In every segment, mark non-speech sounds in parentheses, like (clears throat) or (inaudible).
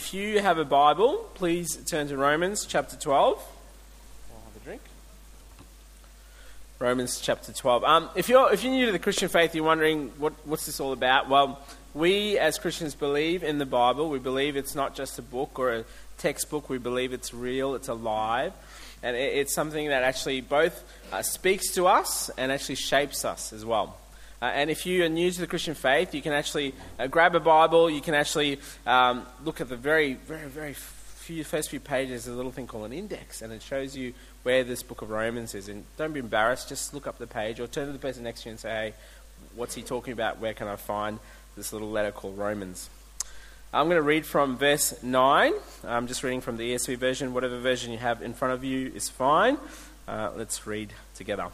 if you have a Bible, please turn to Romans chapter 12. I'll have a drink. Romans chapter 12. Um, if, you're, if you're new to the Christian faith, you're wondering what, what's this all about? Well, we as Christians believe in the Bible. We believe it's not just a book or a textbook. We believe it's real, it's alive. And it, it's something that actually both uh, speaks to us and actually shapes us as well. Uh, and if you are new to the Christian faith, you can actually uh, grab a Bible. You can actually um, look at the very, very, very few, first few pages. There's a little thing called an index, and it shows you where this book of Romans is. And don't be embarrassed. Just look up the page or turn to the person next to you and say, "Hey, what's he talking about? Where can I find this little letter called Romans?" I'm going to read from verse 9. I'm just reading from the ESV version. Whatever version you have in front of you is fine. Uh, let's read together.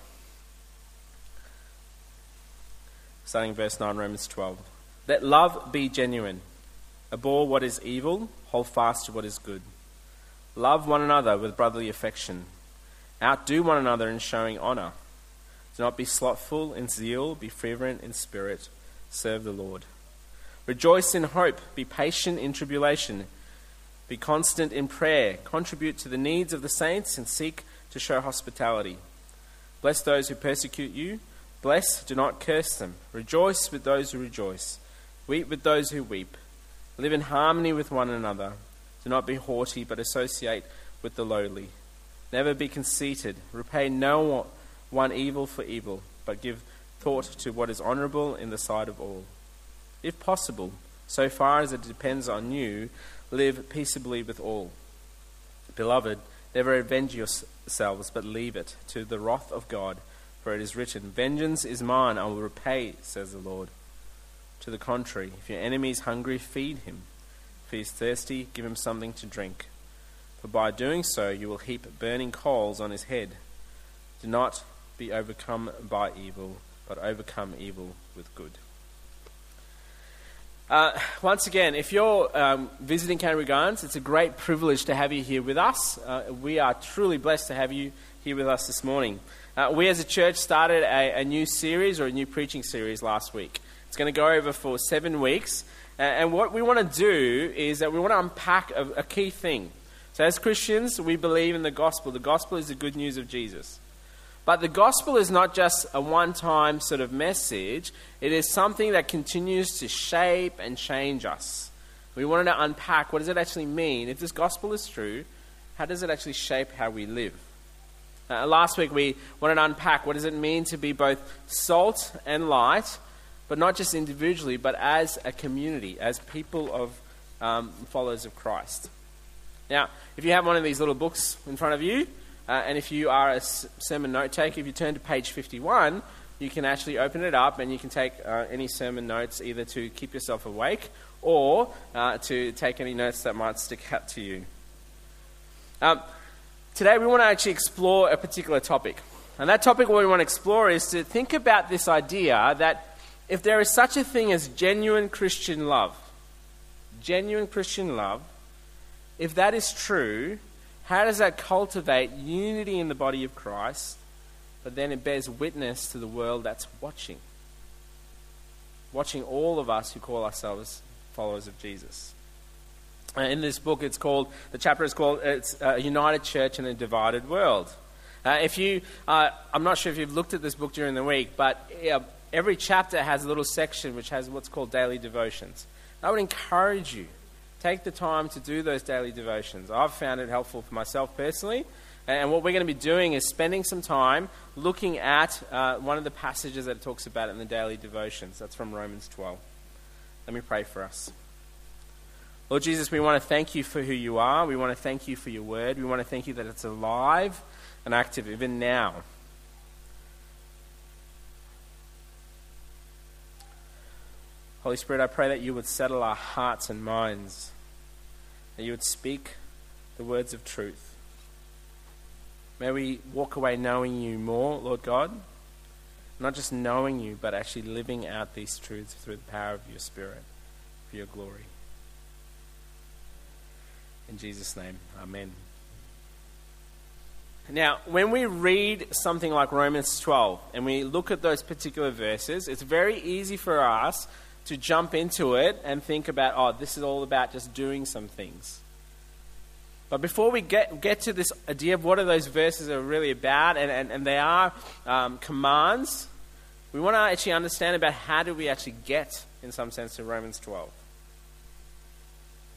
Starting verse 9, Romans 12. Let love be genuine. Abhor what is evil, hold fast to what is good. Love one another with brotherly affection. Outdo one another in showing honor. Do not be slothful in zeal, be fervent in spirit, serve the Lord. Rejoice in hope, be patient in tribulation, be constant in prayer, contribute to the needs of the saints, and seek to show hospitality. Bless those who persecute you. Bless, do not curse them. Rejoice with those who rejoice. Weep with those who weep. Live in harmony with one another. Do not be haughty, but associate with the lowly. Never be conceited. Repay no one evil for evil, but give thought to what is honorable in the sight of all. If possible, so far as it depends on you, live peaceably with all. Beloved, never avenge yourselves, but leave it to the wrath of God. For it is written, Vengeance is mine, I will repay, says the Lord. To the contrary, if your enemy is hungry, feed him. If he is thirsty, give him something to drink. For by doing so, you will heap burning coals on his head. Do not be overcome by evil, but overcome evil with good. Uh, once again, if you're um, visiting Canterbury Gardens, it's a great privilege to have you here with us. Uh, we are truly blessed to have you here with us this morning. Uh, we as a church started a, a, new series or a new preaching series last week. It's going to go over for seven weeks. Uh, and what we want to do is that we want to unpack a, a key thing. So, as Christians, we believe in the gospel. The gospel is the good news of Jesus. But the gospel is not just a one time sort of message, it is something that continues to shape and change us. We wanted to unpack what does it actually mean? If this gospel is true, how does it actually shape how we live? Uh, last week we wanted to unpack what does it mean to be both salt and light, but not just individually, but as a community, as people of um, followers of Christ. Now, if you have one of these little books in front of you, uh, and if you are a sermon note taker, if you turn to page 51, you can actually open it up and you can take uh, any sermon notes either to keep yourself awake or uh, to take any notes that might stick out to you. Um, Today, we want to actually explore a particular topic. And that topic, what we want to explore, is to think about this idea that if there is such a thing as genuine Christian love, genuine Christian love, if that is true, how does that cultivate unity in the body of Christ, but then it bears witness to the world that's watching? Watching all of us who call ourselves followers of Jesus. Uh, in this book, it's called, the chapter is called, it's a United Church in a Divided World. Uh, if you, uh, I'm not sure if you've looked at this book during the week, but every chapter has a little section which has what's called daily devotions. I would encourage you, take the time to do those daily devotions. I've found it helpful for myself personally. And what we're going to be doing is spending some time looking at uh, one of the passages that it talks about in the daily devotions. That's from Romans 12. Let me pray for us. Lord Jesus, we want to thank you for who you are. We want to thank you for your word. We want to thank you that it's alive and active even now. Holy Spirit, I pray that you would settle our hearts and minds, that you would speak the words of truth. May we walk away knowing you more, Lord God. Not just knowing you, but actually living out these truths through the power of your Spirit for your glory. In Jesus' name, Amen. Now, when we read something like Romans 12 and we look at those particular verses, it's very easy for us to jump into it and think about, oh, this is all about just doing some things. But before we get, get to this idea of what are those verses are really about, and, and, and they are um, commands, we want to actually understand about how do we actually get, in some sense, to Romans 12.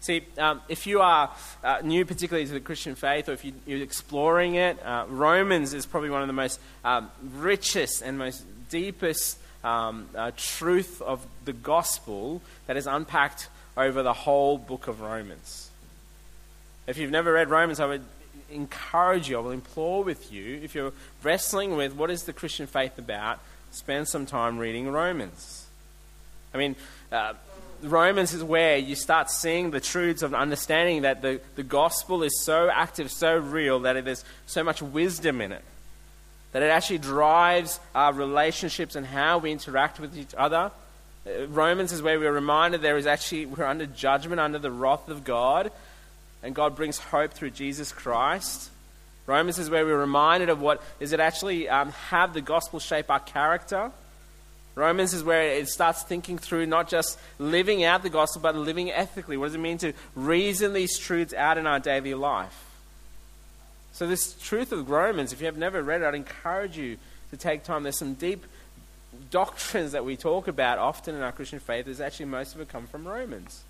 See, um, if you are uh, new, particularly to the Christian faith, or if you, are exploring it, uh, Romans is probably one of the most um, richest and most deepest um, uh, truth of the gospel that is unpacked over the whole book of Romans. If you've never read Romans, I would encourage you, I will implore with you, if you're wrestling with what is the Christian faith about, spend some time reading Romans. I mean, uh, Romans is where you start seeing the truths of understanding that the, the gospel is so active, so real, that there's so much wisdom in it. That it actually drives our relationships and how we interact with each other. Uh, Romans is where we're reminded there is actually, we're under judgment, under the wrath of God, and God brings hope through Jesus Christ. Romans is where we're reminded of what is it actually um, have the gospel shape our character. Romans is where it starts thinking through not just living out the gospel, but living ethically. What does it mean to reason these truths out in our daily life? So, this truth of Romans, if you have never read it, I'd encourage you to take time. There's some deep doctrines that we talk about often in our Christian faith. There's actually most of it come from Romans.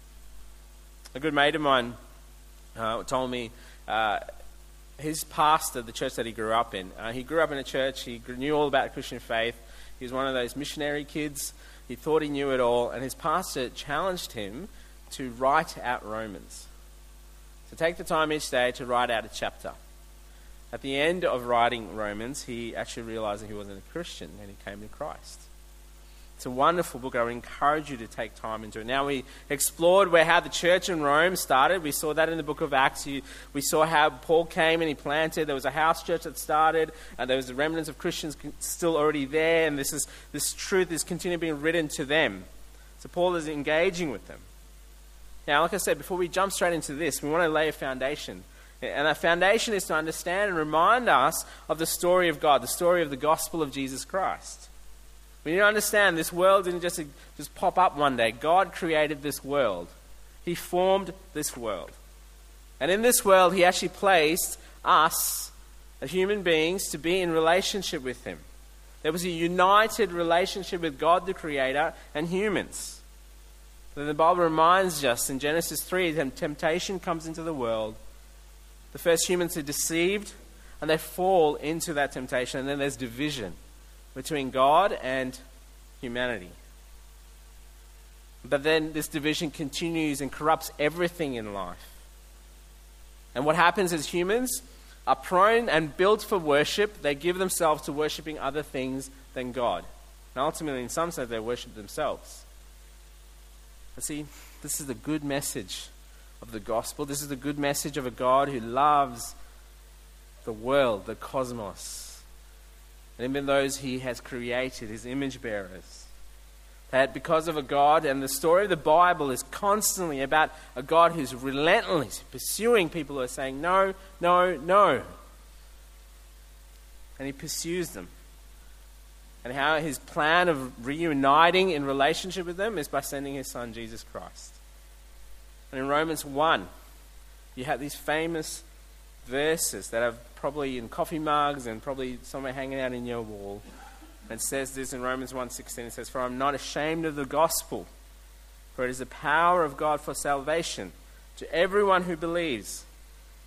A good mate of mine uh, told me uh, his pastor, the church that he grew up in, uh, he grew up in a church, he knew all about Christian faith. He was one of those missionary kids. He thought he knew it all, and his pastor challenged him to write out Romans. To take the time each day to write out a chapter. At the end of writing Romans, he actually realized that he wasn't a Christian and he came to Christ. It's a wonderful book. I would encourage you to take time into it. Now, we explored where how the church in Rome started. We saw that in the book of Acts. We saw how Paul came and he planted. There was a house church that started, and there was the remnants of Christians still already there, and this, is, this truth is continuing being written to them. So, Paul is engaging with them. Now, like I said, before we jump straight into this, we want to lay a foundation. And that foundation is to understand and remind us of the story of God, the story of the gospel of Jesus Christ. We need to understand this world didn't just, just pop up one day. God created this world, He formed this world. And in this world, He actually placed us, as human beings, to be in relationship with Him. There was a united relationship with God the Creator and humans. Then the Bible reminds us in Genesis 3 that temptation comes into the world. The first humans are deceived and they fall into that temptation, and then there's division between God and humanity. But then this division continues and corrupts everything in life. And what happens is humans are prone and built for worship. They give themselves to worshiping other things than God. And ultimately, in some sense, they worship themselves. But see, this is the good message of the gospel. This is the good message of a God who loves the world, the cosmos and even those he has created, his image bearers. That because of a God, and the story of the Bible is constantly about a God who's relentlessly pursuing people who are saying no, no, no. And he pursues them. And how his plan of reuniting in relationship with them is by sending his son, Jesus Christ. And in Romans 1, you have these famous verses that have probably in coffee mugs and probably somewhere hanging out in your wall. It says this in Romans 1:16. It says, "For I'm not ashamed of the gospel, for it is the power of God for salvation to everyone who believes,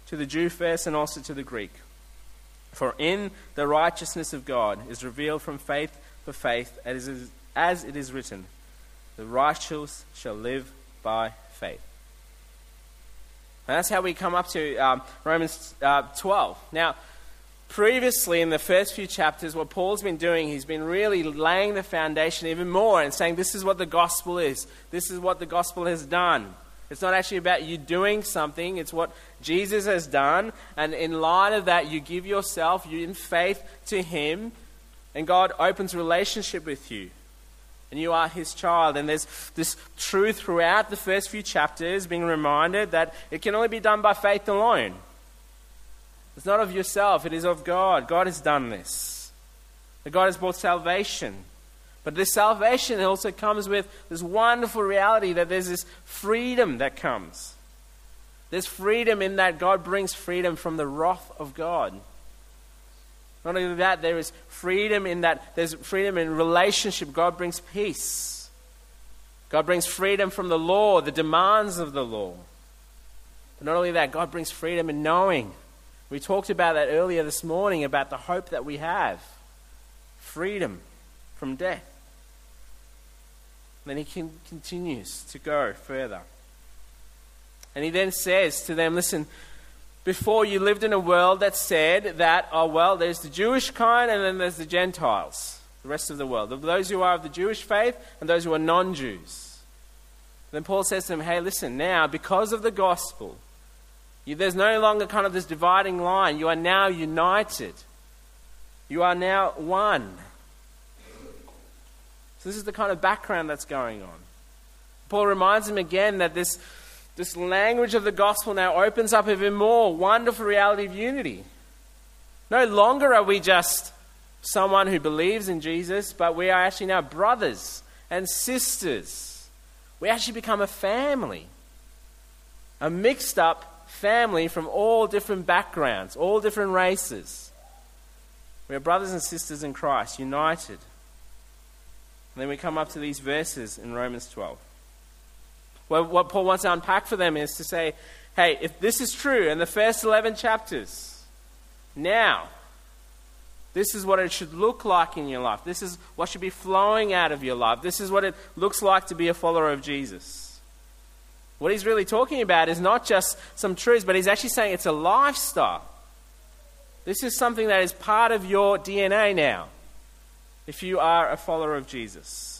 to the Jew first and also to the Greek. For in the righteousness of God is revealed from faith for faith, as it is written, the righteous shall live by faith." And that's how we come up to um, Romans uh, 12. Now, previously in the first few chapters, what Paul's been doing, he's been really laying the foundation even more and saying, This is what the gospel is. This is what the gospel has done. It's not actually about you doing something, it's what Jesus has done. And in light of that, you give yourself you in faith to Him, and God opens relationship with you and you are his child. And there's this truth throughout the first few chapters being reminded that it can only be done by faith alone. It's not of yourself, it is of God. God has done this. That God has brought salvation. But this salvation also comes with this wonderful reality that there's this freedom that comes. There's freedom in that God brings freedom from the wrath of God. Not only that, there is freedom in that, there's freedom in relationship. God brings peace. God brings freedom from the law, the demands of the law. But not only that, God brings freedom in knowing. We talked about that earlier this morning about the hope that we have freedom from death. Then he can, continues to go further. And he then says to them, Listen, before you lived in a world that said that, oh, well, there's the Jewish kind and then there's the Gentiles, the rest of the world. Those who are of the Jewish faith and those who are non Jews. Then Paul says to them, Hey, listen, now, because of the gospel, you, there's no longer kind of this dividing line. You are now united. You are now one. So, this is the kind of background that's going on. Paul reminds him again that this, this language of the gospel now opens up even more wonderful reality of unity. No longer are we just someone who believes in Jesus, but we are actually now brothers and sisters. We actually become a family, a mixed up family from all different backgrounds, all different races. We are brothers and sisters in Christ, united. And then we come up to these verses in Romans 12. Well, what Paul wants to unpack for them is to say, hey, if this is true in the first 11 chapters, now, this is what it should look like in your life. This is what should be flowing out of your life. This is what it looks like to be a follower of Jesus. What he's really talking about is not just some truths, but he's actually saying it's a lifestyle. This is something that is part of your DNA now if you are a follower of Jesus.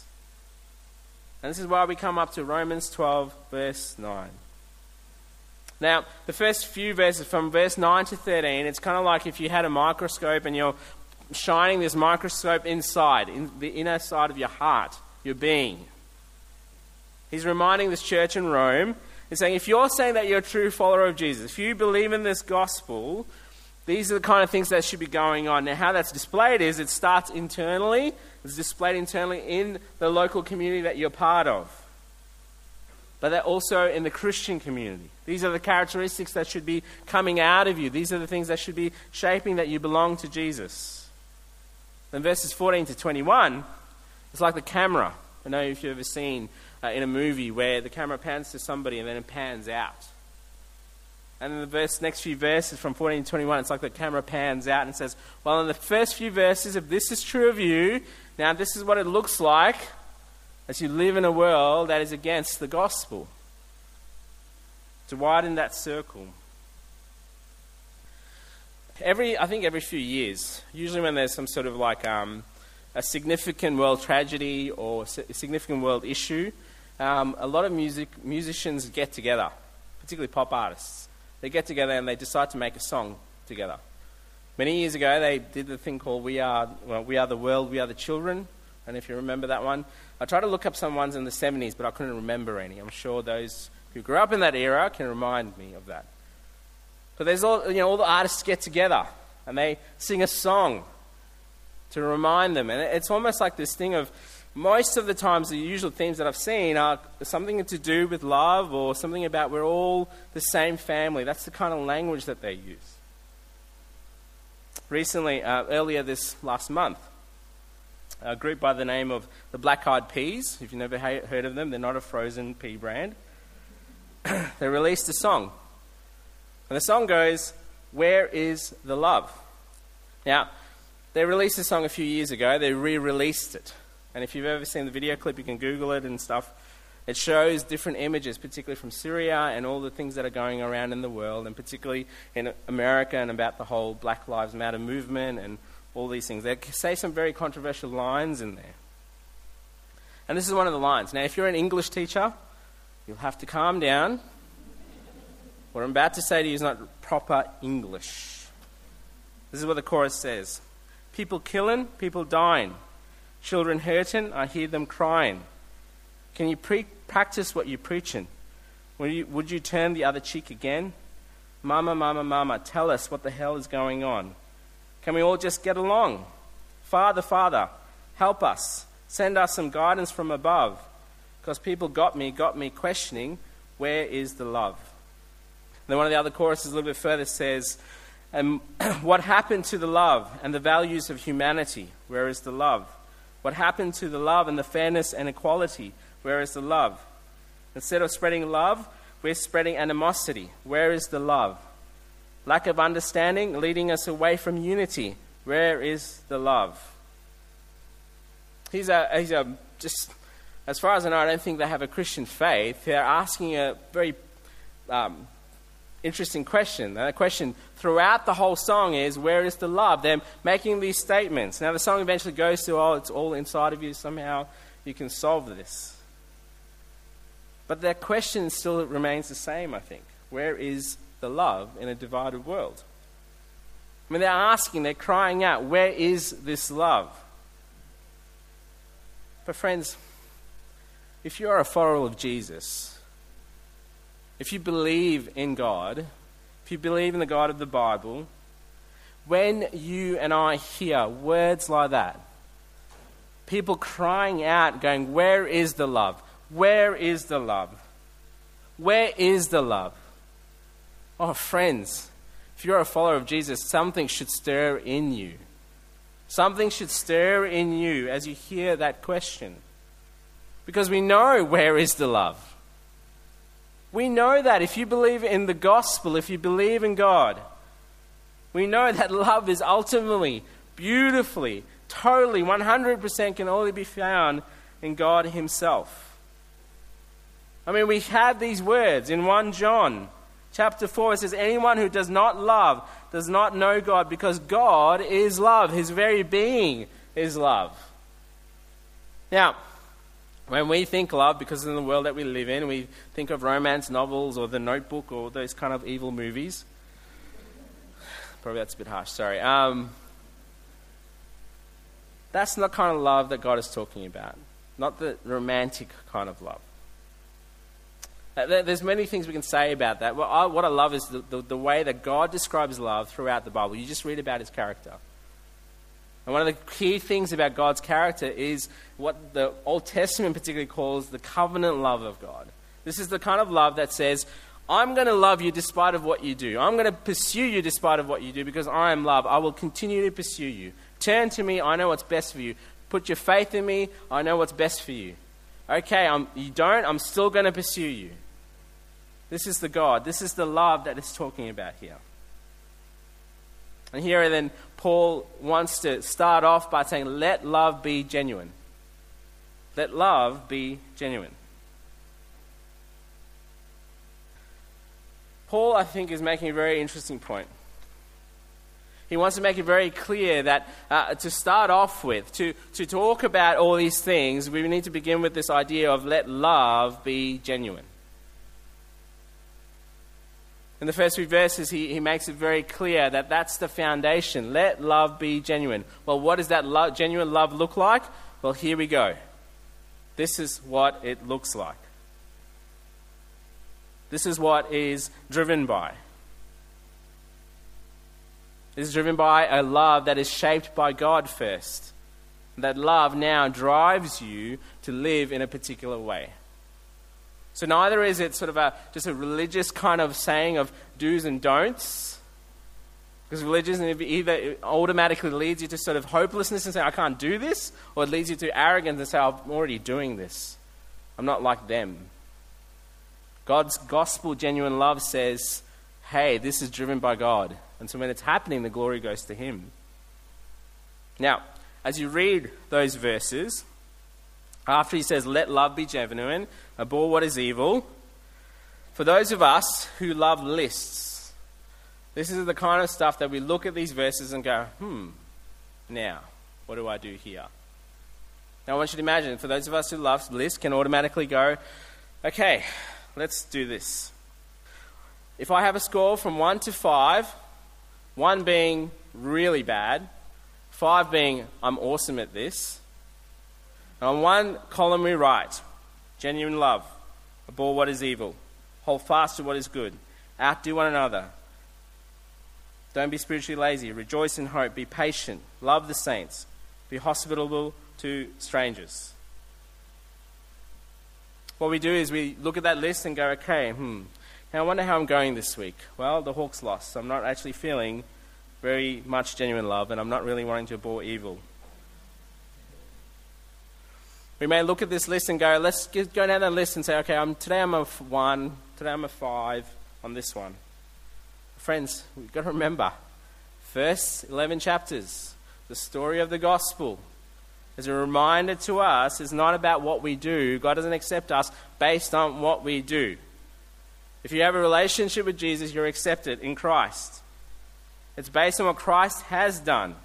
And this is why we come up to Romans 12, verse 9. Now, the first few verses, from verse 9 to 13, it's kind of like if you had a microscope and you're shining this microscope inside, in the inner side of your heart, your being. He's reminding this church in Rome, he's saying, if you're saying that you're a true follower of Jesus, if you believe in this gospel, these are the kind of things that should be going on. Now, how that's displayed is it starts internally, it's displayed internally in the local community that you're part of, but that also in the Christian community. These are the characteristics that should be coming out of you. These are the things that should be shaping that you belong to Jesus. Then, verses 14 to 21, it's like the camera. I know if you've ever seen uh, in a movie where the camera pans to somebody and then it pans out. And in the verse, next few verses from 14 to 21, it's like the camera pans out and says, Well, in the first few verses, if this is true of you, now this is what it looks like as you live in a world that is against the gospel. To widen that circle. Every, I think every few years, usually when there's some sort of like um, a significant world tragedy or a significant world issue, um, a lot of music, musicians get together, particularly pop artists they get together and they decide to make a song together. Many years ago, they did the thing called "We Are well, We Are the World, We Are the Children." And if you remember that one, I tried to look up some ones in the 70s, but I couldn't remember any. I'm sure those who grew up in that era can remind me of that. But there's all you know, all the artists get together and they sing a song to remind them, and it's almost like this thing of most of the times, the usual themes that I've seen are something to do with love or something about we're all the same family. That's the kind of language that they use. Recently, uh, earlier this last month, a group by the name of the Black Eyed Peas, if you've never heard of them, they're not a frozen pea brand, (clears throat) they released a song. And the song goes, Where is the Love? Now, they released the song a few years ago, they re released it. And if you've ever seen the video clip, you can Google it and stuff. It shows different images, particularly from Syria and all the things that are going around in the world, and particularly in America and about the whole Black Lives Matter movement and all these things. They say some very controversial lines in there. And this is one of the lines. Now, if you're an English teacher, you'll have to calm down. What I'm about to say to you is not proper English. This is what the chorus says People killing, people dying. Children hurting, I hear them crying. Can you pre- practice what you're preaching? Would you, would you turn the other cheek again? Mama, mama, mama, tell us what the hell is going on. Can we all just get along? Father, Father, help us. Send us some guidance from above. Because people got me, got me questioning, where is the love? And then one of the other choruses a little bit further says, um, and (clears throat) what happened to the love and the values of humanity? Where is the love? What happened to the love and the fairness and equality? Where is the love? Instead of spreading love, we're spreading animosity. Where is the love? Lack of understanding leading us away from unity. Where is the love? He's a, he's a just, as far as I know, I don't think they have a Christian faith. They're asking a very um, interesting question. And the question throughout the whole song is, Where is the love? They're making these statements. Now, the song eventually goes to, Oh, it's all inside of you. Somehow you can solve this. But their question still remains the same, I think. Where is the love in a divided world? I mean, they're asking, they're crying out, Where is this love? But, friends, if you are a follower of Jesus, if you believe in God, if you believe in the God of the Bible, when you and I hear words like that, people crying out, going, Where is the love? Where is the love? Where is the love? Oh, friends, if you're a follower of Jesus, something should stir in you. Something should stir in you as you hear that question. Because we know where is the love. We know that if you believe in the gospel, if you believe in God, we know that (laughs) love is ultimately, beautifully, totally, 100% can only be found in God Himself. I mean, we have these words in 1 John chapter 4. It says, Anyone who does not love does not know God because God is love. His very being is love. Now, when we think love, because in the world that we live in, we think of romance novels or The Notebook or those kind of evil movies. Probably that's a bit harsh, sorry. Um, that's not the kind of love that God is talking about, not the romantic kind of love. Uh, there's many things we can say about that. What I, what I love is the, the, the way that God describes love throughout the Bible. You just read about his character. And one of the key things about God's character is what the Old Testament particularly calls the covenant love of God. This is the kind of love that says, I'm going to love you despite of what you do. I'm going to pursue you despite of what you do because I am love. I will continue to pursue you. Turn to me. I know what's best for you. Put your faith in me. I know what's best for you. Okay, I'm, you don't. I'm still going to pursue you. This is the God. This is the love that it's talking about here. And here then Paul wants to start off by saying, let love be genuine. Let love be genuine. Paul, I think, is making a very interesting point. He wants to make it very clear that uh, to start off with, to, to talk about all these things, we need to begin with this idea of let love be genuine. In the first few verses, he, he makes it very clear that that's the foundation. Let love be genuine. Well, what does that genuine love look like? Well, here we go. This is what it looks like. This is what is driven by. It is driven by a love that is shaped by God first. That love now drives you to live in a particular way. So neither is it sort of a, just a religious kind of saying of do's and don'ts. Because religion either automatically leads you to sort of hopelessness and say, I can't do this, or it leads you to arrogance and say, I'm already doing this. I'm not like them. God's gospel, genuine love says, hey, this is driven by God. And so when it's happening, the glory goes to Him. Now, as you read those verses, after he says, Let love be genuine, abhor what is evil, for those of us who love lists, this is the kind of stuff that we look at these verses and go, hmm, now, what do I do here? Now, I want you to imagine, for those of us who love lists, can automatically go, okay, let's do this. If I have a score from 1 to 5, 1 being really bad, 5 being I'm awesome at this, on one column we write, genuine love, abhor what is evil, hold fast to what is good, outdo one another. Don't be spiritually lazy, rejoice in hope, be patient, love the saints, be hospitable, to strangers. What we do is we look at that list and go, okay, hmm, now I wonder how I'm going this week. Well, the Hawks lost, so I'm not actually feeling very much genuine love, and I'm not really wanting to abhor evil. We may look at this list and go, let's go down the list and say, okay, I'm, today I'm a one, today I'm a five on this one. Friends, we've got to remember, first 11 chapters, the story of the gospel, as a reminder to us, is not about what we do. God doesn't accept us based on what we do. If you have a relationship with Jesus, you're accepted in Christ. It's based on what Christ has done.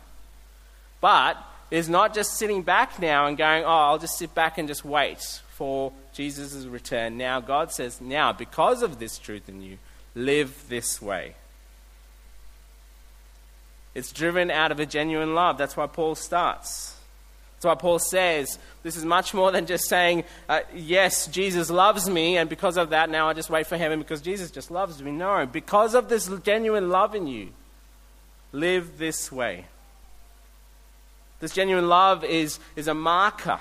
But it's not just sitting back now and going, oh, I'll just sit back and just wait for Jesus' return. Now, God says, now, because of this truth in you, live this way. It's driven out of a genuine love. That's why Paul starts. That's why Paul says this is much more than just saying, uh, Yes, Jesus loves me, and because of that, now I just wait for heaven because Jesus just loves me. No, because of this genuine love in you, live this way. This genuine love is, is a marker.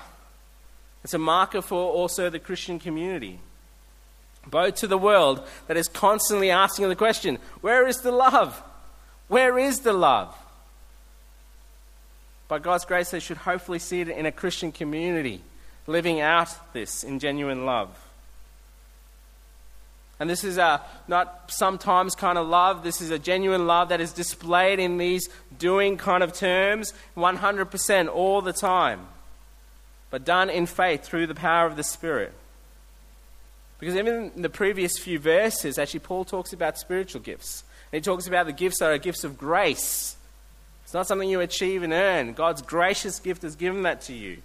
It's a marker for also the Christian community. Both to the world that is constantly asking the question, Where is the love? Where is the love? By God's grace, they should hopefully see it in a Christian community, living out this in genuine love. And this is a not sometimes kind of love. This is a genuine love that is displayed in these doing kind of terms 100% all the time, but done in faith through the power of the Spirit. Because even in the previous few verses, actually, Paul talks about spiritual gifts. And he talks about the gifts that are gifts of grace it's not something you achieve and earn. God's gracious gift has given that to you.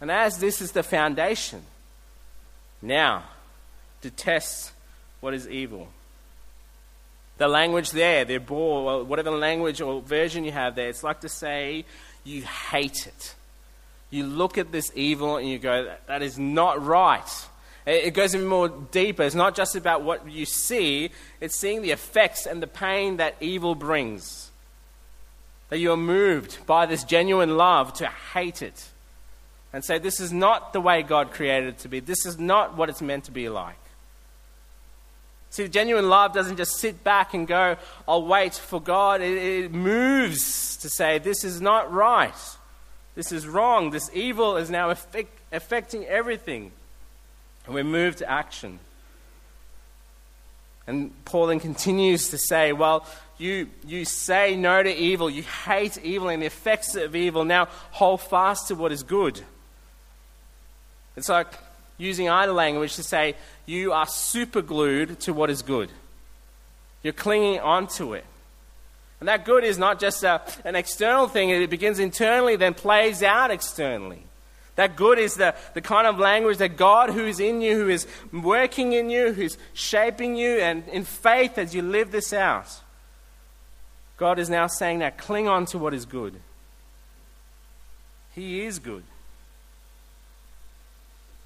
And as this is the foundation, now detest what is evil. The language there, the bore, whatever language or version you have there, it's like to say you hate it. You look at this evil and you go, that is not right. It goes even more deeper. It's not just about what you see, it's seeing the effects and the pain that evil brings. That you are moved by this genuine love to hate it and say, This is not the way God created it to be. This is not what it's meant to be like. See, genuine love doesn't just sit back and go, I'll wait for God. It, it moves to say, This is not right. This is wrong. This evil is now affecting everything. And we move to action. And Paul then continues to say, Well, you, you say no to evil, you hate evil and the effects of evil, now hold fast to what is good. It's like using either language to say you are super glued to what is good. You're clinging onto it. And that good is not just a, an external thing, it begins internally, then plays out externally. That good is the, the kind of language that God, who is in you, who is working in you, who's shaping you, and in faith as you live this out. God is now saying that cling on to what is good. He is good.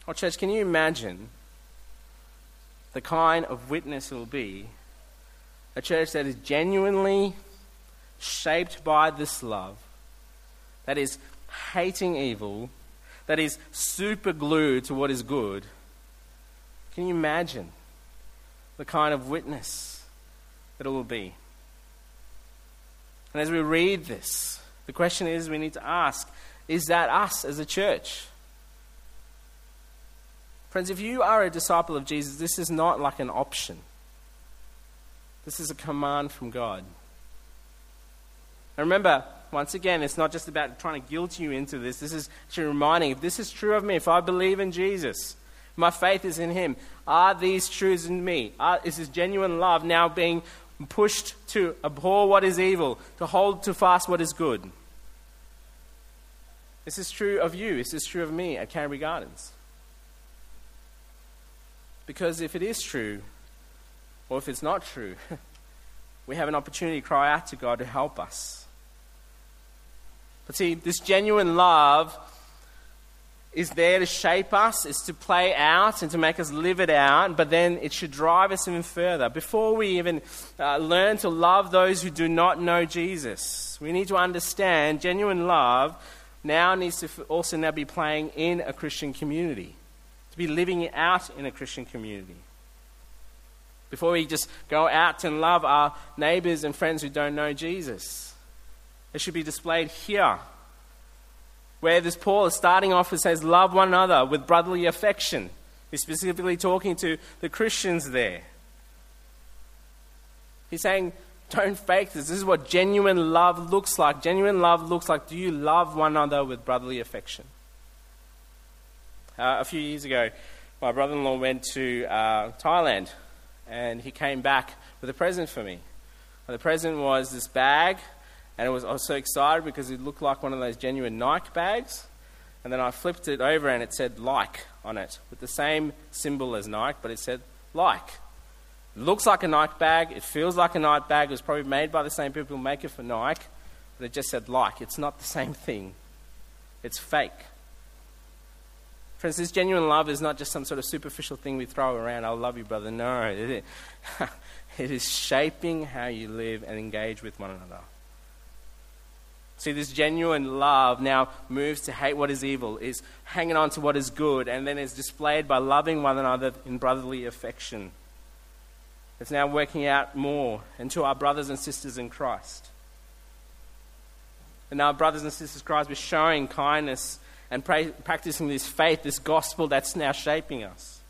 Oh, church, can you imagine the kind of witness it will be? A church that is genuinely shaped by this love, that is hating evil, that is super glued to what is good. Can you imagine the kind of witness that it will be? And as we read this, the question is we need to ask is that us as a church? Friends, if you are a disciple of Jesus, this is not like an option. This is a command from God. And remember, once again, it's not just about trying to guilt you into this. This is actually reminding if this is true of me, if I believe in Jesus, my faith is in Him, are these truths in me? Are, is this genuine love now being pushed to abhor what is evil, to hold to fast what is good. This is true of you. This is true of me at Canterbury Gardens. Because if it is true, or if it's not true, (laughs) we have an opportunity to cry out to God to help us. But see, this genuine love is there to shape us, is to play out and to make us live it out, but then it should drive us even further. Before we even uh, learn to love those who do not know Jesus, we need to understand genuine love now needs to also now be playing in a Christian community, be living it out in a Christian community. Before we just go out and love our neighbors and friends who don't know Jesus, it should be displayed here. Where this Paul is starting off, it says, Love one another with brotherly affection. He's specifically talking to the Christians there. He's saying, don't fake this. This is what genuine love looks like. Genuine love looks like do you love one another with brotherly affection? Uh, a few years ago, my brother in law went to uh, Thailand and he came back with a present for me. And the present was this bag, and it was, I was so excited because it looked like one of those genuine Nike bags. And then I flipped it over and it said like on it, with the same symbol as Nike, but it said like. It looks like a Nike bag, it feels like a Nike bag, it was probably made by the same people who make it for Nike, but it just said like. It's not the same thing, it's fake. Friends, this genuine love is not just some sort of superficial thing we throw around, I love you, brother. No, (laughs) it is shaping how you live and engage with one another. See, this genuine love now moves to hate what is evil, is hanging on to what is good, and then is displayed by loving one another in brotherly affection. It's now working out more into our brothers and sisters in Christ. And our brothers and sisters in Christ, we're showing kindness and pra- practicing this faith, this gospel that's now shaping us.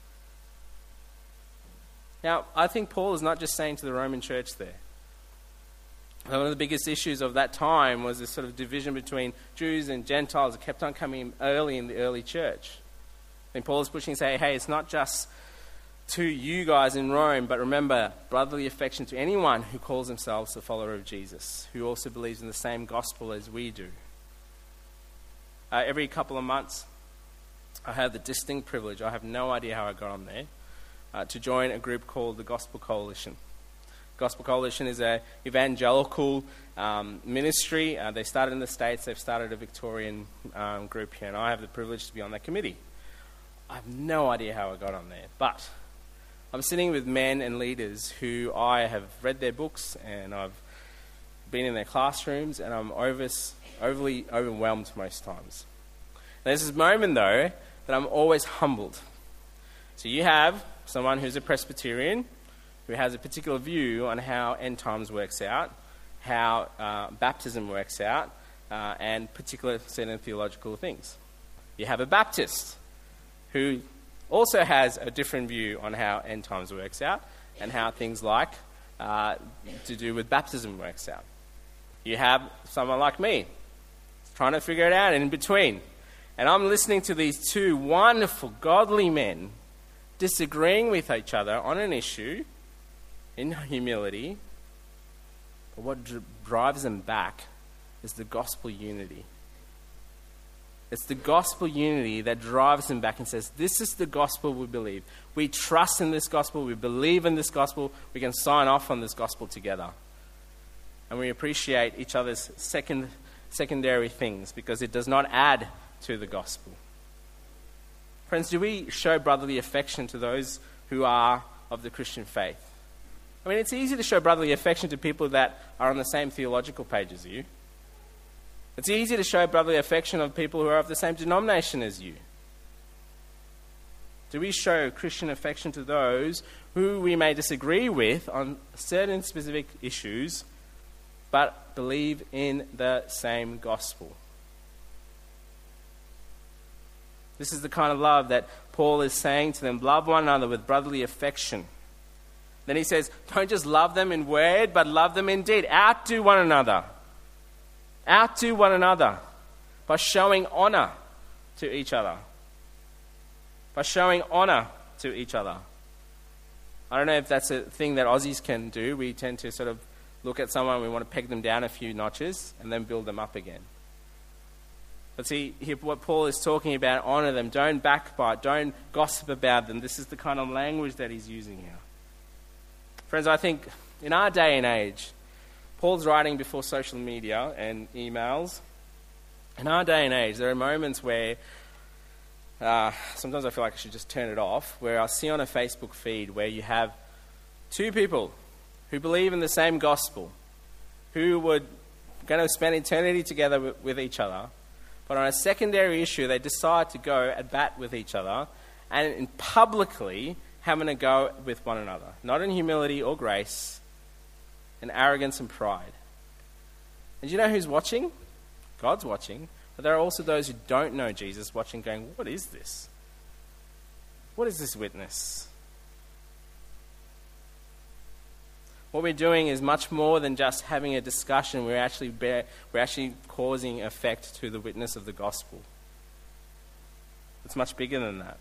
Now, I think Paul is not just saying to the Roman church there. One of the biggest issues of that time was this sort of division between Jews and Gentiles that kept on coming early in the early church. And Paul is pushing to say, hey, it's not just to you guys in Rome, but remember, brotherly affection to anyone who calls themselves a follower of Jesus, who also believes in the same gospel as we do. Uh, every couple of months, I have the distinct privilege, I have no idea how I got on there, uh, to join a group called the Gospel Coalition. Gospel Coalition is an evangelical um, ministry. Uh, they started in the States, they've started a Victorian um, group here, and I have the privilege to be on that committee. I have no idea how I got on there, but I'm sitting with men and leaders who I have read their books and I've been in their classrooms, and I'm over, overly overwhelmed most times. There's this moment, though, that I'm always humbled. So you have someone who's a Presbyterian who has a particular view on how end times works out, how uh, baptism works out, uh, and particular certain theological things. You have a Baptist who also has a different view on how end times works out and how things like uh, to do with baptism works out. You have someone like me trying to figure it out in between. And I'm listening to these two wonderful, godly men disagreeing with each other on an issue in humility. But what drives them back is the gospel unity. It's the gospel unity that drives them back and says, This is the gospel we believe. We trust in this gospel. We believe in this gospel. We can sign off on this gospel together. And we appreciate each other's second, secondary things because it does not add to the gospel. Friends, do we show brotherly affection to those who are of the Christian faith? I mean, it's easy to show brotherly affection to people that are on the same theological page as you. It's easy to show brotherly affection of people who are of the same denomination as you. Do we show Christian affection to those who we may disagree with on certain specific issues, but believe in the same gospel? This is the kind of love that Paul is saying to them love one another with brotherly affection. Then he says, don't just love them in word, but love them in deed. Outdo one another outdo one another by showing honor to each other. By showing honor to each other. I don't know if that's a thing that Aussies can do. We tend to sort of look at someone, we want to peg them down a few notches and then build them up again. But see, here, what Paul is talking about, honor them. Don't backbite. Don't gossip about them. This is the kind of language that he's using here. Friends, I think in our day and age, Paul's writing before social media and emails. In our day and age, there are moments where uh, sometimes I feel like I should just turn it off, where I see on a Facebook feed where you have two people who believe in the same gospel, who would going to spend eternity together with, with each other, But on a secondary issue, they decide to go at bat with each other and publicly having a go with one another. Not in humility or grace, in arrogance and pride. And you know who's watching? God's watching. But there are also those who don't know Jesus watching, going, What is this? What is this witness? What we're doing is much more than just having a discussion. We're actually, bear, we're actually causing effect to the witness of the gospel. It's much bigger than that.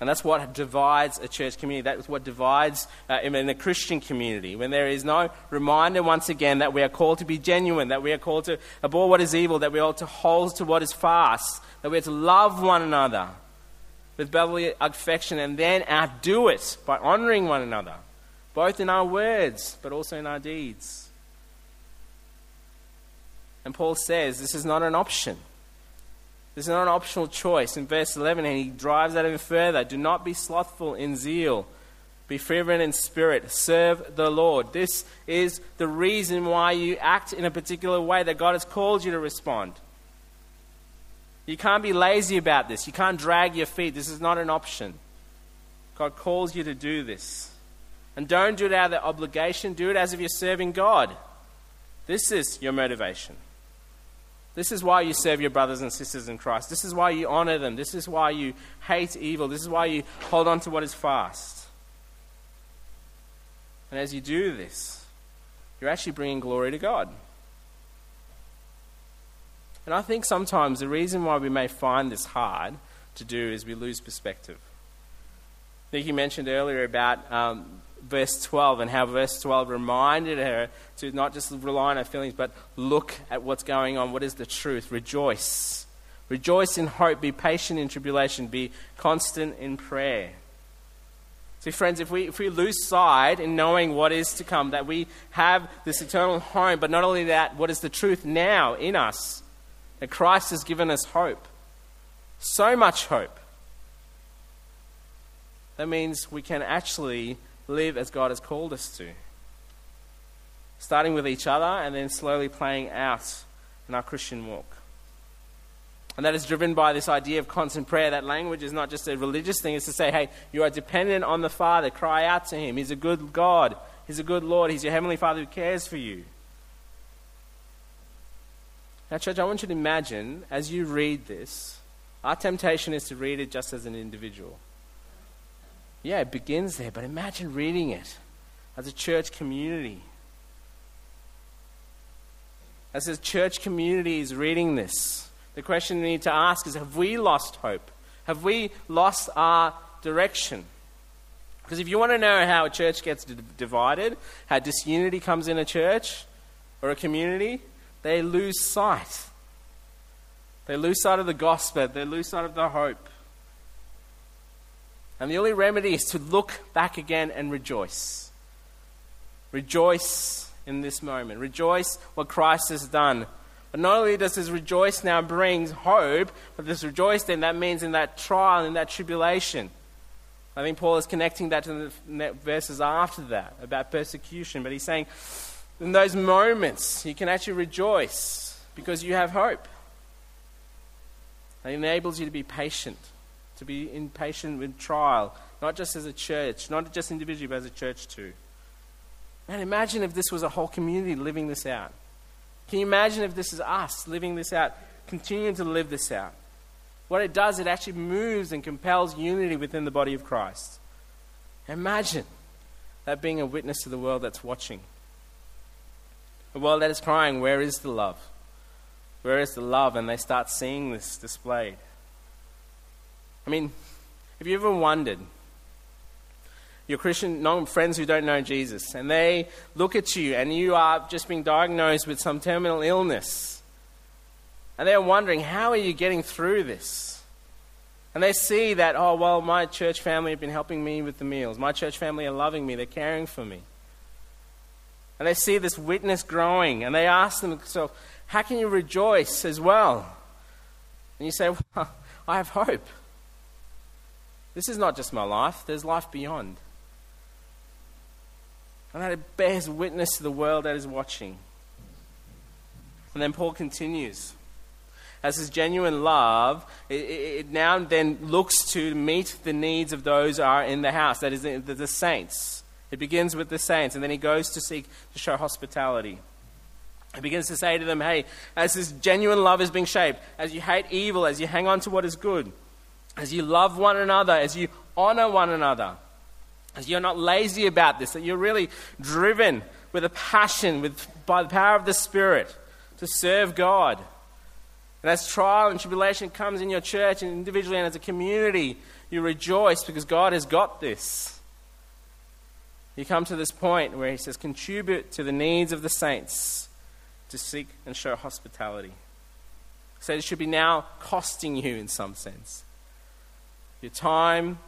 And that's what divides a church community. That's what divides uh, in a Christian community. When there is no reminder, once again, that we are called to be genuine, that we are called to abhor what is evil, that we are to hold to what is fast, that we are to love one another with brotherly affection and then outdo it by honoring one another both in our words, but also in our deeds. And Paul says this is not an option. This is not an optional choice. In verse 11, and he drives that even further do not be slothful in zeal, be fervent in spirit, serve the Lord. This is the reason why you act in a particular way that God has called you to respond. You can't be lazy about this. You can't drag your feet. This is not an option. God calls you to do this. And don't do it out of the obligation, do it as if you're serving God. This is your motivation. This is why you serve your brothers and sisters in Christ. This is why you honor them. This is why you hate evil. This is why you hold on to what is fast. And as you do this, you're actually bringing glory to God. And I think sometimes the reason why we may find this hard to do is we lose perspective. I think you mentioned earlier about um, verse 12 and how verse 12 reminded her to not just rely on her feelings, but look at what's going on. What is the truth? Rejoice. Rejoice in hope. Be patient in tribulation. Be constant in prayer. See, friends, if we, if we lose sight in knowing what is to come, that we have this eternal home, but not only that, what is the truth now in us, that Christ has given us hope. So much hope. That means we can actually live as God has called us to. Starting with each other and then slowly playing out in our Christian walk. And that is driven by this idea of constant prayer. That language is not just a religious thing, it's to say, hey, you are dependent on the Father. Cry out to Him. He's a good God, He's a good Lord, He's your Heavenly Father who cares for you. Now, church, I want you to imagine as you read this, our temptation is to read it just as an individual. Yeah, it begins there, but imagine reading it as a church community. As a church community is reading this, the question we need to ask is have we lost hope? Have we lost our direction? Because if you want to know how a church gets divided, how disunity comes in a church or a community, they lose sight. They lose sight of the gospel, they lose sight of the hope. And the only remedy is to look back again and rejoice. Rejoice in this moment. Rejoice what Christ has done. But not only does this rejoice now bring hope, but this rejoice then that means in that trial, in that tribulation. I think Paul is connecting that to the verses after that about persecution. But he's saying, in those moments, you can actually rejoice because you have hope. It enables you to be patient to be impatient with trial, not just as a church, not just individually, but as a church too. And imagine if this was a whole community living this out. Can you imagine if this is us living this out, continuing to live this out? What it does, it actually moves and compels unity within the body of Christ. Imagine that being a witness to the world that's watching. A world that is crying, Where is the love? Where is the love? And they start seeing this displayed. I mean, have you ever wondered? Your Christian non friends who don't know Jesus, and they look at you, and you are just being diagnosed with some terminal illness. And they're wondering, how are you getting through this? And they see that, oh, well, my church family have been helping me with the meals. My church family are loving me. They're caring for me. And they see this witness growing. And they ask themselves, how can you rejoice as well? And you say, (laughs) well, I have hope. This is not just my life, there's life beyond. And that it bears witness to the world that is watching. And then Paul continues. as his genuine love, it, it now then looks to meet the needs of those who are in the house, that is, the, the saints. It begins with the saints, and then he goes to seek to show hospitality. He begins to say to them, hey, as this genuine love is being shaped, as you hate evil, as you hang on to what is good, as you love one another, as you honor one another, as you're not lazy about this, that you're really driven with a passion with, by the power of the Spirit to serve God. And as trial and tribulation comes in your church and individually and as a community, you rejoice because God has got this. You come to this point where he says, contribute to the needs of the saints to seek and show hospitality. So it should be now costing you in some sense. Your time,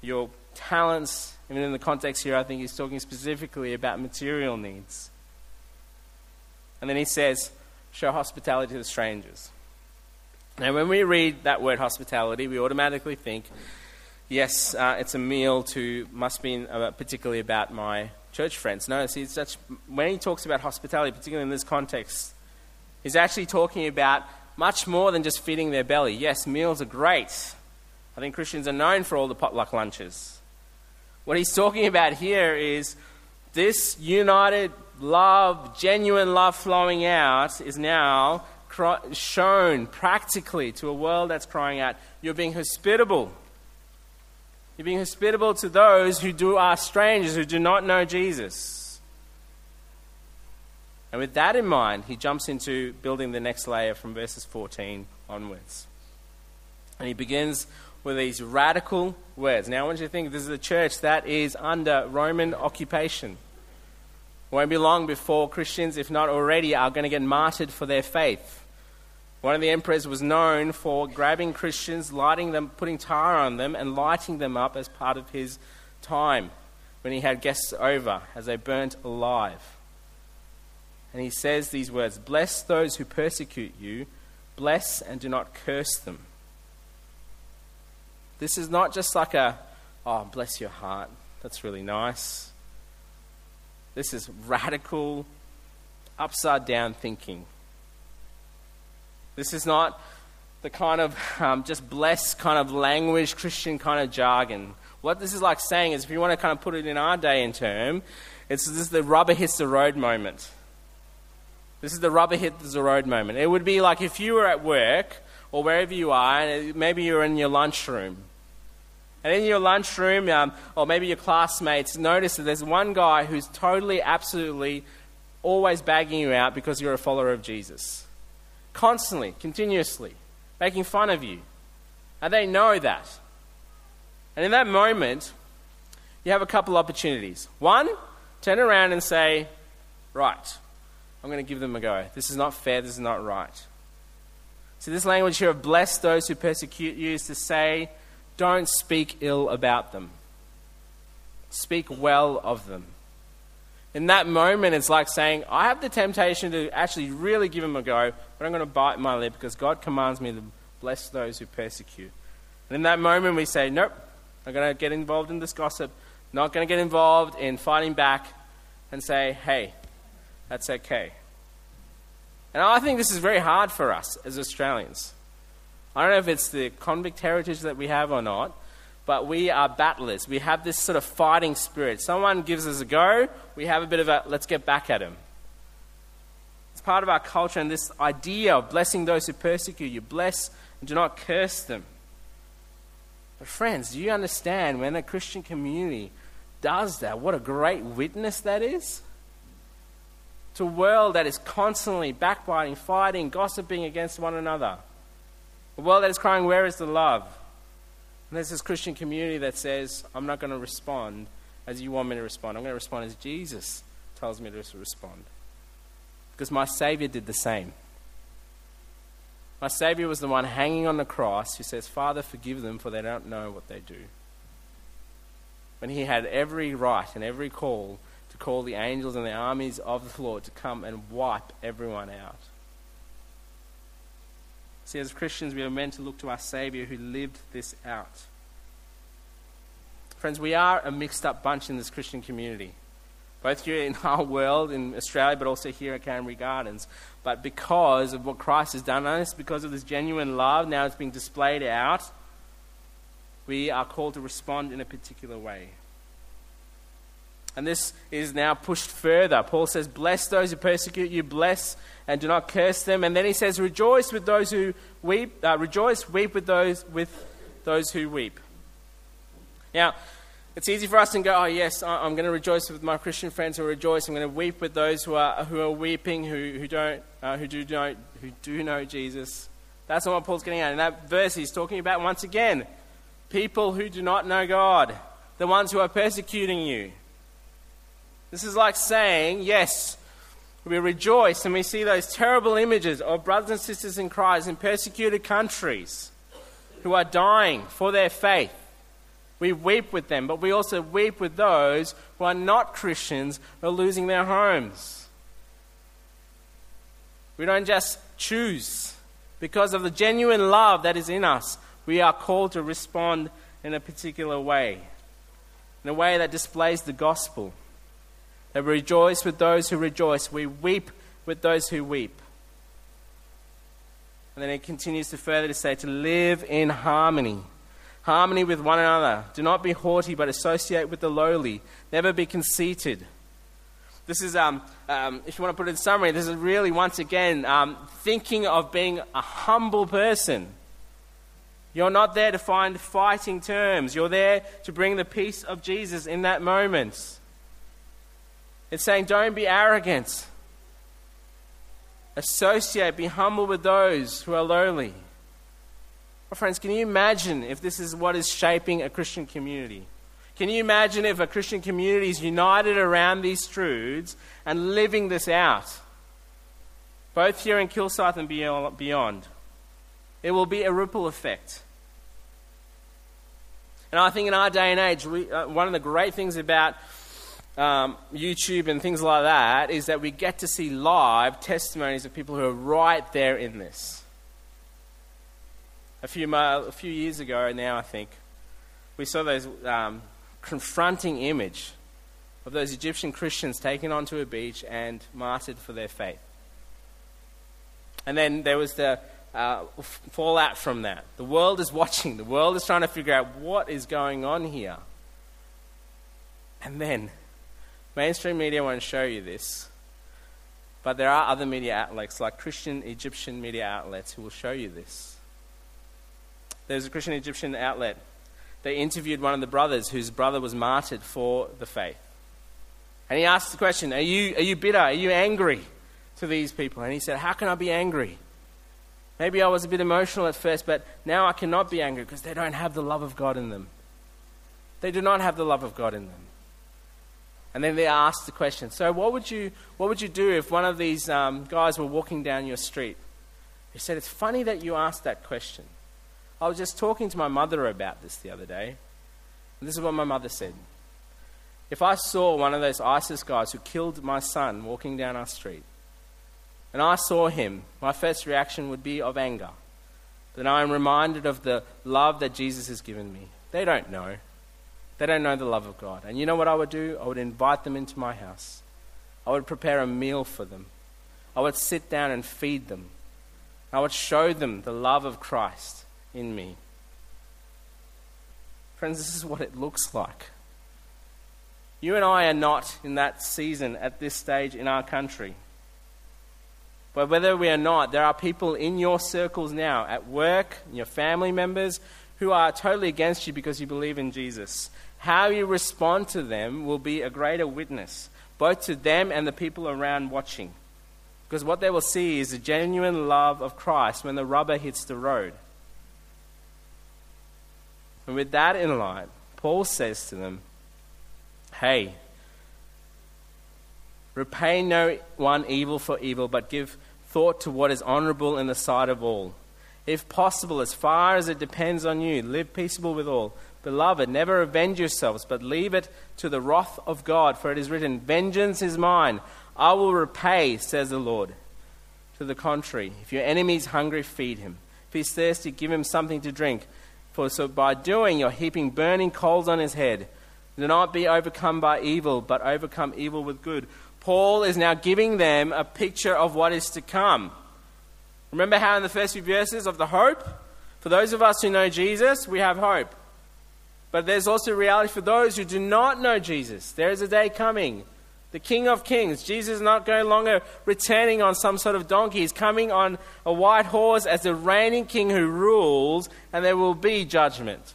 your talents, even in the context here, I think he's talking specifically about material needs. And then he says, show hospitality to the strangers. Now, when we read that word hospitality, we automatically think, yes, uh, it's a meal to, must be uh, particularly about my church friends. No, see, such, when he talks about hospitality, particularly in this context, he's actually talking about much more than just feeding their belly. Yes, meals are great. I think Christians are known for all the potluck lunches. What he's talking about here is this united love, genuine love flowing out, is now shown practically to a world that's crying out, You're being hospitable. You're being hospitable to those who do are strangers, who do not know Jesus. And with that in mind, he jumps into building the next layer from verses 14 onwards. And he begins with these radical words. Now, I want you to think this is a church that is under Roman occupation. Won't be long before Christians, if not already, are going to get martyred for their faith. One of the emperors was known for grabbing Christians, lighting them, putting tar on them, and lighting them up as part of his time when he had guests over as they burnt alive. And he says these words Bless those who persecute you, bless and do not curse them. This is not just like a, oh, bless your heart. That's really nice. This is radical, upside down thinking. This is not the kind of um, just blessed kind of language, Christian kind of jargon. What this is like saying is, if you want to kind of put it in our day and term, it's this is the rubber hits the road moment. This is the rubber hits the road moment. It would be like if you were at work or wherever you are, and maybe you're in your lunchroom, and in your lunchroom, um, or maybe your classmates, notice that there's one guy who's totally, absolutely, always bagging you out because you're a follower of Jesus. Constantly, continuously, making fun of you. And they know that. And in that moment, you have a couple opportunities. One, turn around and say, Right, I'm going to give them a go. This is not fair, this is not right. See, this language here of bless those who persecute you is to say, don't speak ill about them. Speak well of them. In that moment, it's like saying, I have the temptation to actually really give them a go, but I'm going to bite my lip because God commands me to bless those who persecute. And in that moment, we say, Nope, I'm going to get involved in this gossip, not going to get involved in fighting back, and say, Hey, that's okay. And I think this is very hard for us as Australians. I don't know if it's the convict heritage that we have or not, but we are battlers. We have this sort of fighting spirit. Someone gives us a go, we have a bit of a let's get back at him. It's part of our culture and this idea of blessing those who persecute you. Bless and do not curse them. But, friends, do you understand when a Christian community does that? What a great witness that is? To a world that is constantly backbiting, fighting, gossiping against one another. A world that is crying, Where is the love? And there's this Christian community that says, I'm not going to respond as you want me to respond. I'm going to respond as Jesus tells me to respond. Because my Savior did the same. My Savior was the one hanging on the cross who says, Father, forgive them, for they don't know what they do. When he had every right and every call call the angels and the armies of the Lord to come and wipe everyone out. See, as Christians, we are meant to look to our Savior who lived this out. Friends, we are a mixed up bunch in this Christian community. both here in (laughs) our world, in Australia, but also here at Canterbury Gardens. But because of what Christ has done on us, because of this genuine love, now it's being displayed out, we are called to respond in a particular way. And this is now pushed further. Paul says, Bless those who persecute you, bless and do not curse them. And then he says, Rejoice with those who weep, uh, rejoice, weep with those, with those who weep. Now, it's easy for us to go, oh, yes, I'm going to rejoice with my Christian friends who rejoice. I'm going to weep with those who are, who are weeping, who, who, don't, uh, who, do know, who do know Jesus. That's not what Paul's getting at. In that verse, he's talking about, once again, people who do not know God, the ones who are persecuting you. This is like saying, yes, we rejoice and we see those terrible images of brothers and sisters in Christ in persecuted countries who are dying for their faith. We weep with them, but we also weep with those who are not Christians who are losing their homes. We don't just choose. Because of the genuine love that is in us, we are called to respond in a particular way, in a way that displays the gospel. We rejoice with those who rejoice, we weep with those who weep. And then it continues to further to say to live in harmony harmony with one another. Do not be haughty, but associate with the lowly. Never be conceited. This is, um, um, if you want to put it in summary, this is really, once again, um, thinking of being a humble person. You're not there to find fighting terms. You're there to bring the peace of Jesus in that moment. It's saying, don't be arrogant. Associate, be humble with those who are lowly. My friends, can you imagine if this is what is shaping a Christian community? Can you imagine if a Christian community is united around these truths and living this out? Both here in Kilsyth and beyond. It will be a ripple effect. And I think in our day and age, we, uh, one of the great things about um, YouTube and things like that is that we get to see live testimonies of people who are right there in this a few, a few years ago now, I think, we saw those um, confronting image of those Egyptian Christians taken onto a beach and martyred for their faith. And then there was the uh, fallout from that. The world is watching. The world is trying to figure out what is going on here. And then, mainstream media won't show you this, but there are other media outlets, like Christian Egyptian media outlets, who will show you this. There's a Christian Egyptian outlet. They interviewed one of the brothers whose brother was martyred for the faith. And he asked the question, Are you, are you bitter? Are you angry to these people? And he said, How can I be angry? Maybe I was a bit emotional at first, but now I cannot be angry because they don't have the love of God in them. They do not have the love of God in them. And then they asked the question So, what would you, what would you do if one of these um, guys were walking down your street? He said, It's funny that you asked that question. I was just talking to my mother about this the other day. And this is what my mother said. If I saw one of those ISIS guys who killed my son walking down our street, and I saw him, my first reaction would be of anger. Then I am reminded of the love that Jesus has given me. They don't know. They don't know the love of God. And you know what I would do? I would invite them into my house. I would prepare a meal for them. I would sit down and feed them. I would show them the love of Christ in me. Friends, this is what it looks like. You and I are not in that season at this stage in our country. But whether we are not, there are people in your circles now, at work, your family members, who are totally against you because you believe in Jesus. How you respond to them will be a greater witness, both to them and the people around watching. Because what they will see is the genuine love of Christ when the rubber hits the road. And with that in mind, Paul says to them, Hey, repay no one evil for evil, but give thought to what is honorable in the sight of all. If possible, as far as it depends on you, live peaceable with all. Beloved, never avenge yourselves, but leave it to the wrath of God, for it is written, Vengeance is mine, I will repay, says the Lord. To the contrary, if your enemy is hungry, feed him. If he's thirsty, give him something to drink. For so by doing, you're heaping burning coals on his head. Do not be overcome by evil, but overcome evil with good. Paul is now giving them a picture of what is to come. Remember how in the first few verses of the hope? For those of us who know Jesus, we have hope. But there's also reality for those who do not know Jesus. There is a day coming. The King of Kings. Jesus is not no longer returning on some sort of donkey. He's coming on a white horse as the reigning king who rules, and there will be judgment.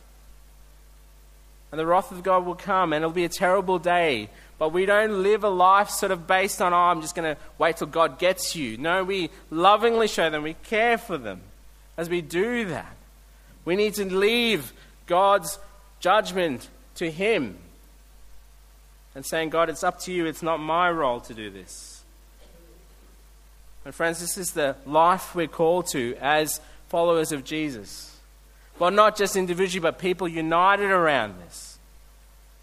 And the wrath of God will come, and it'll be a terrible day. But we don't live a life sort of based on, oh, I'm just going to wait till God gets you. No, we lovingly show them, we care for them as we do that. We need to leave God's judgment to Him and saying, God, it's up to you. It's not my role to do this. And friends, this is the life we're called to as followers of Jesus. Well, not just individually, but people united around this.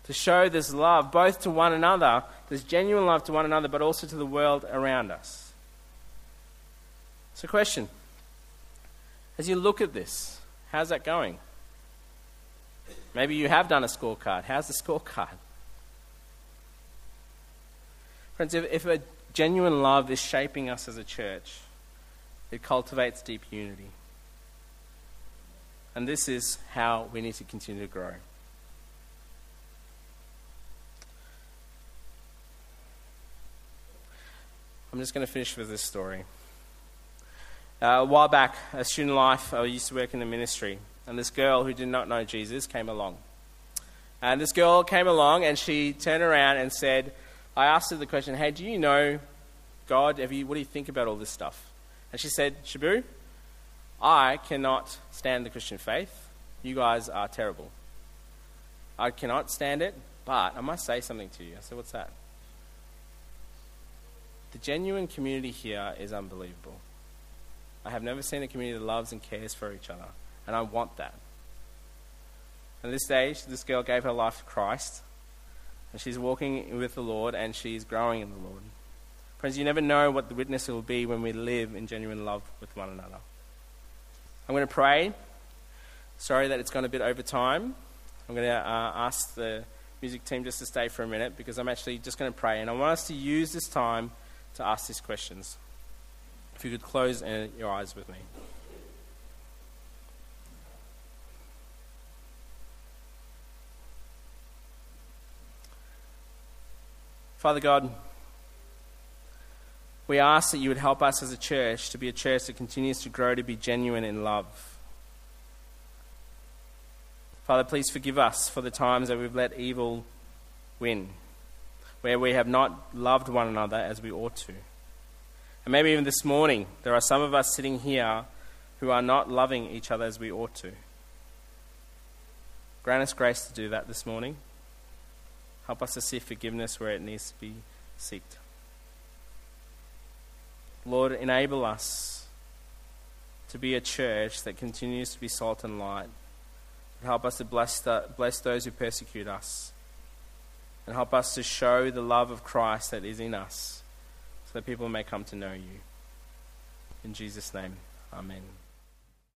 To show this love, both to one another, this genuine love to one another, but also to the world around us. So, question as you look at this, how's that going? Maybe you have done a scorecard. How's the (laughs) scorecard? Friends, if, if a genuine love is shaping us as a church, it cultivates deep unity. And this is how we need to continue to grow. I'm just going to finish with this story. Uh, a while back, a student life, I used to work in the ministry. And this girl who did not know Jesus came along. And this girl came along and she turned around and said, I asked her the question, Hey, do you know God? You, what do you think about all this stuff? And she said, Shabu, I cannot stand the Christian faith. You guys are terrible. I cannot stand it, but I must say something to you. I said, What's that? The genuine community here is unbelievable. I have never seen a community that loves and cares for each other. And I want that. At this stage, this girl gave her life to Christ. And she's walking with the Lord and she's growing in the Lord. Friends, you never know what the witness will be when we live in genuine love with one another. I'm going to pray. Sorry that it's gone a bit over time. I'm going to uh, ask the music team just to stay for a minute because I'm actually just going to pray. And I want us to use this time to ask these questions. If you could close your eyes with me. Father God, we ask that you would help us as a church to be a church that continues to grow to be genuine in love. Father, please forgive us for the times that we've let evil win, where we have not loved one another as we ought to. And maybe even this morning, there are some of us sitting here who are not loving each other as we ought to. Grant us grace to do that this morning. Help us to see forgiveness where it needs to be sought. Lord, enable us to be a church that continues to be salt and light. Help us to bless, the, bless those who persecute us. And help us to show the love of Christ that is in us so that people may come to know you. In Jesus' name, amen.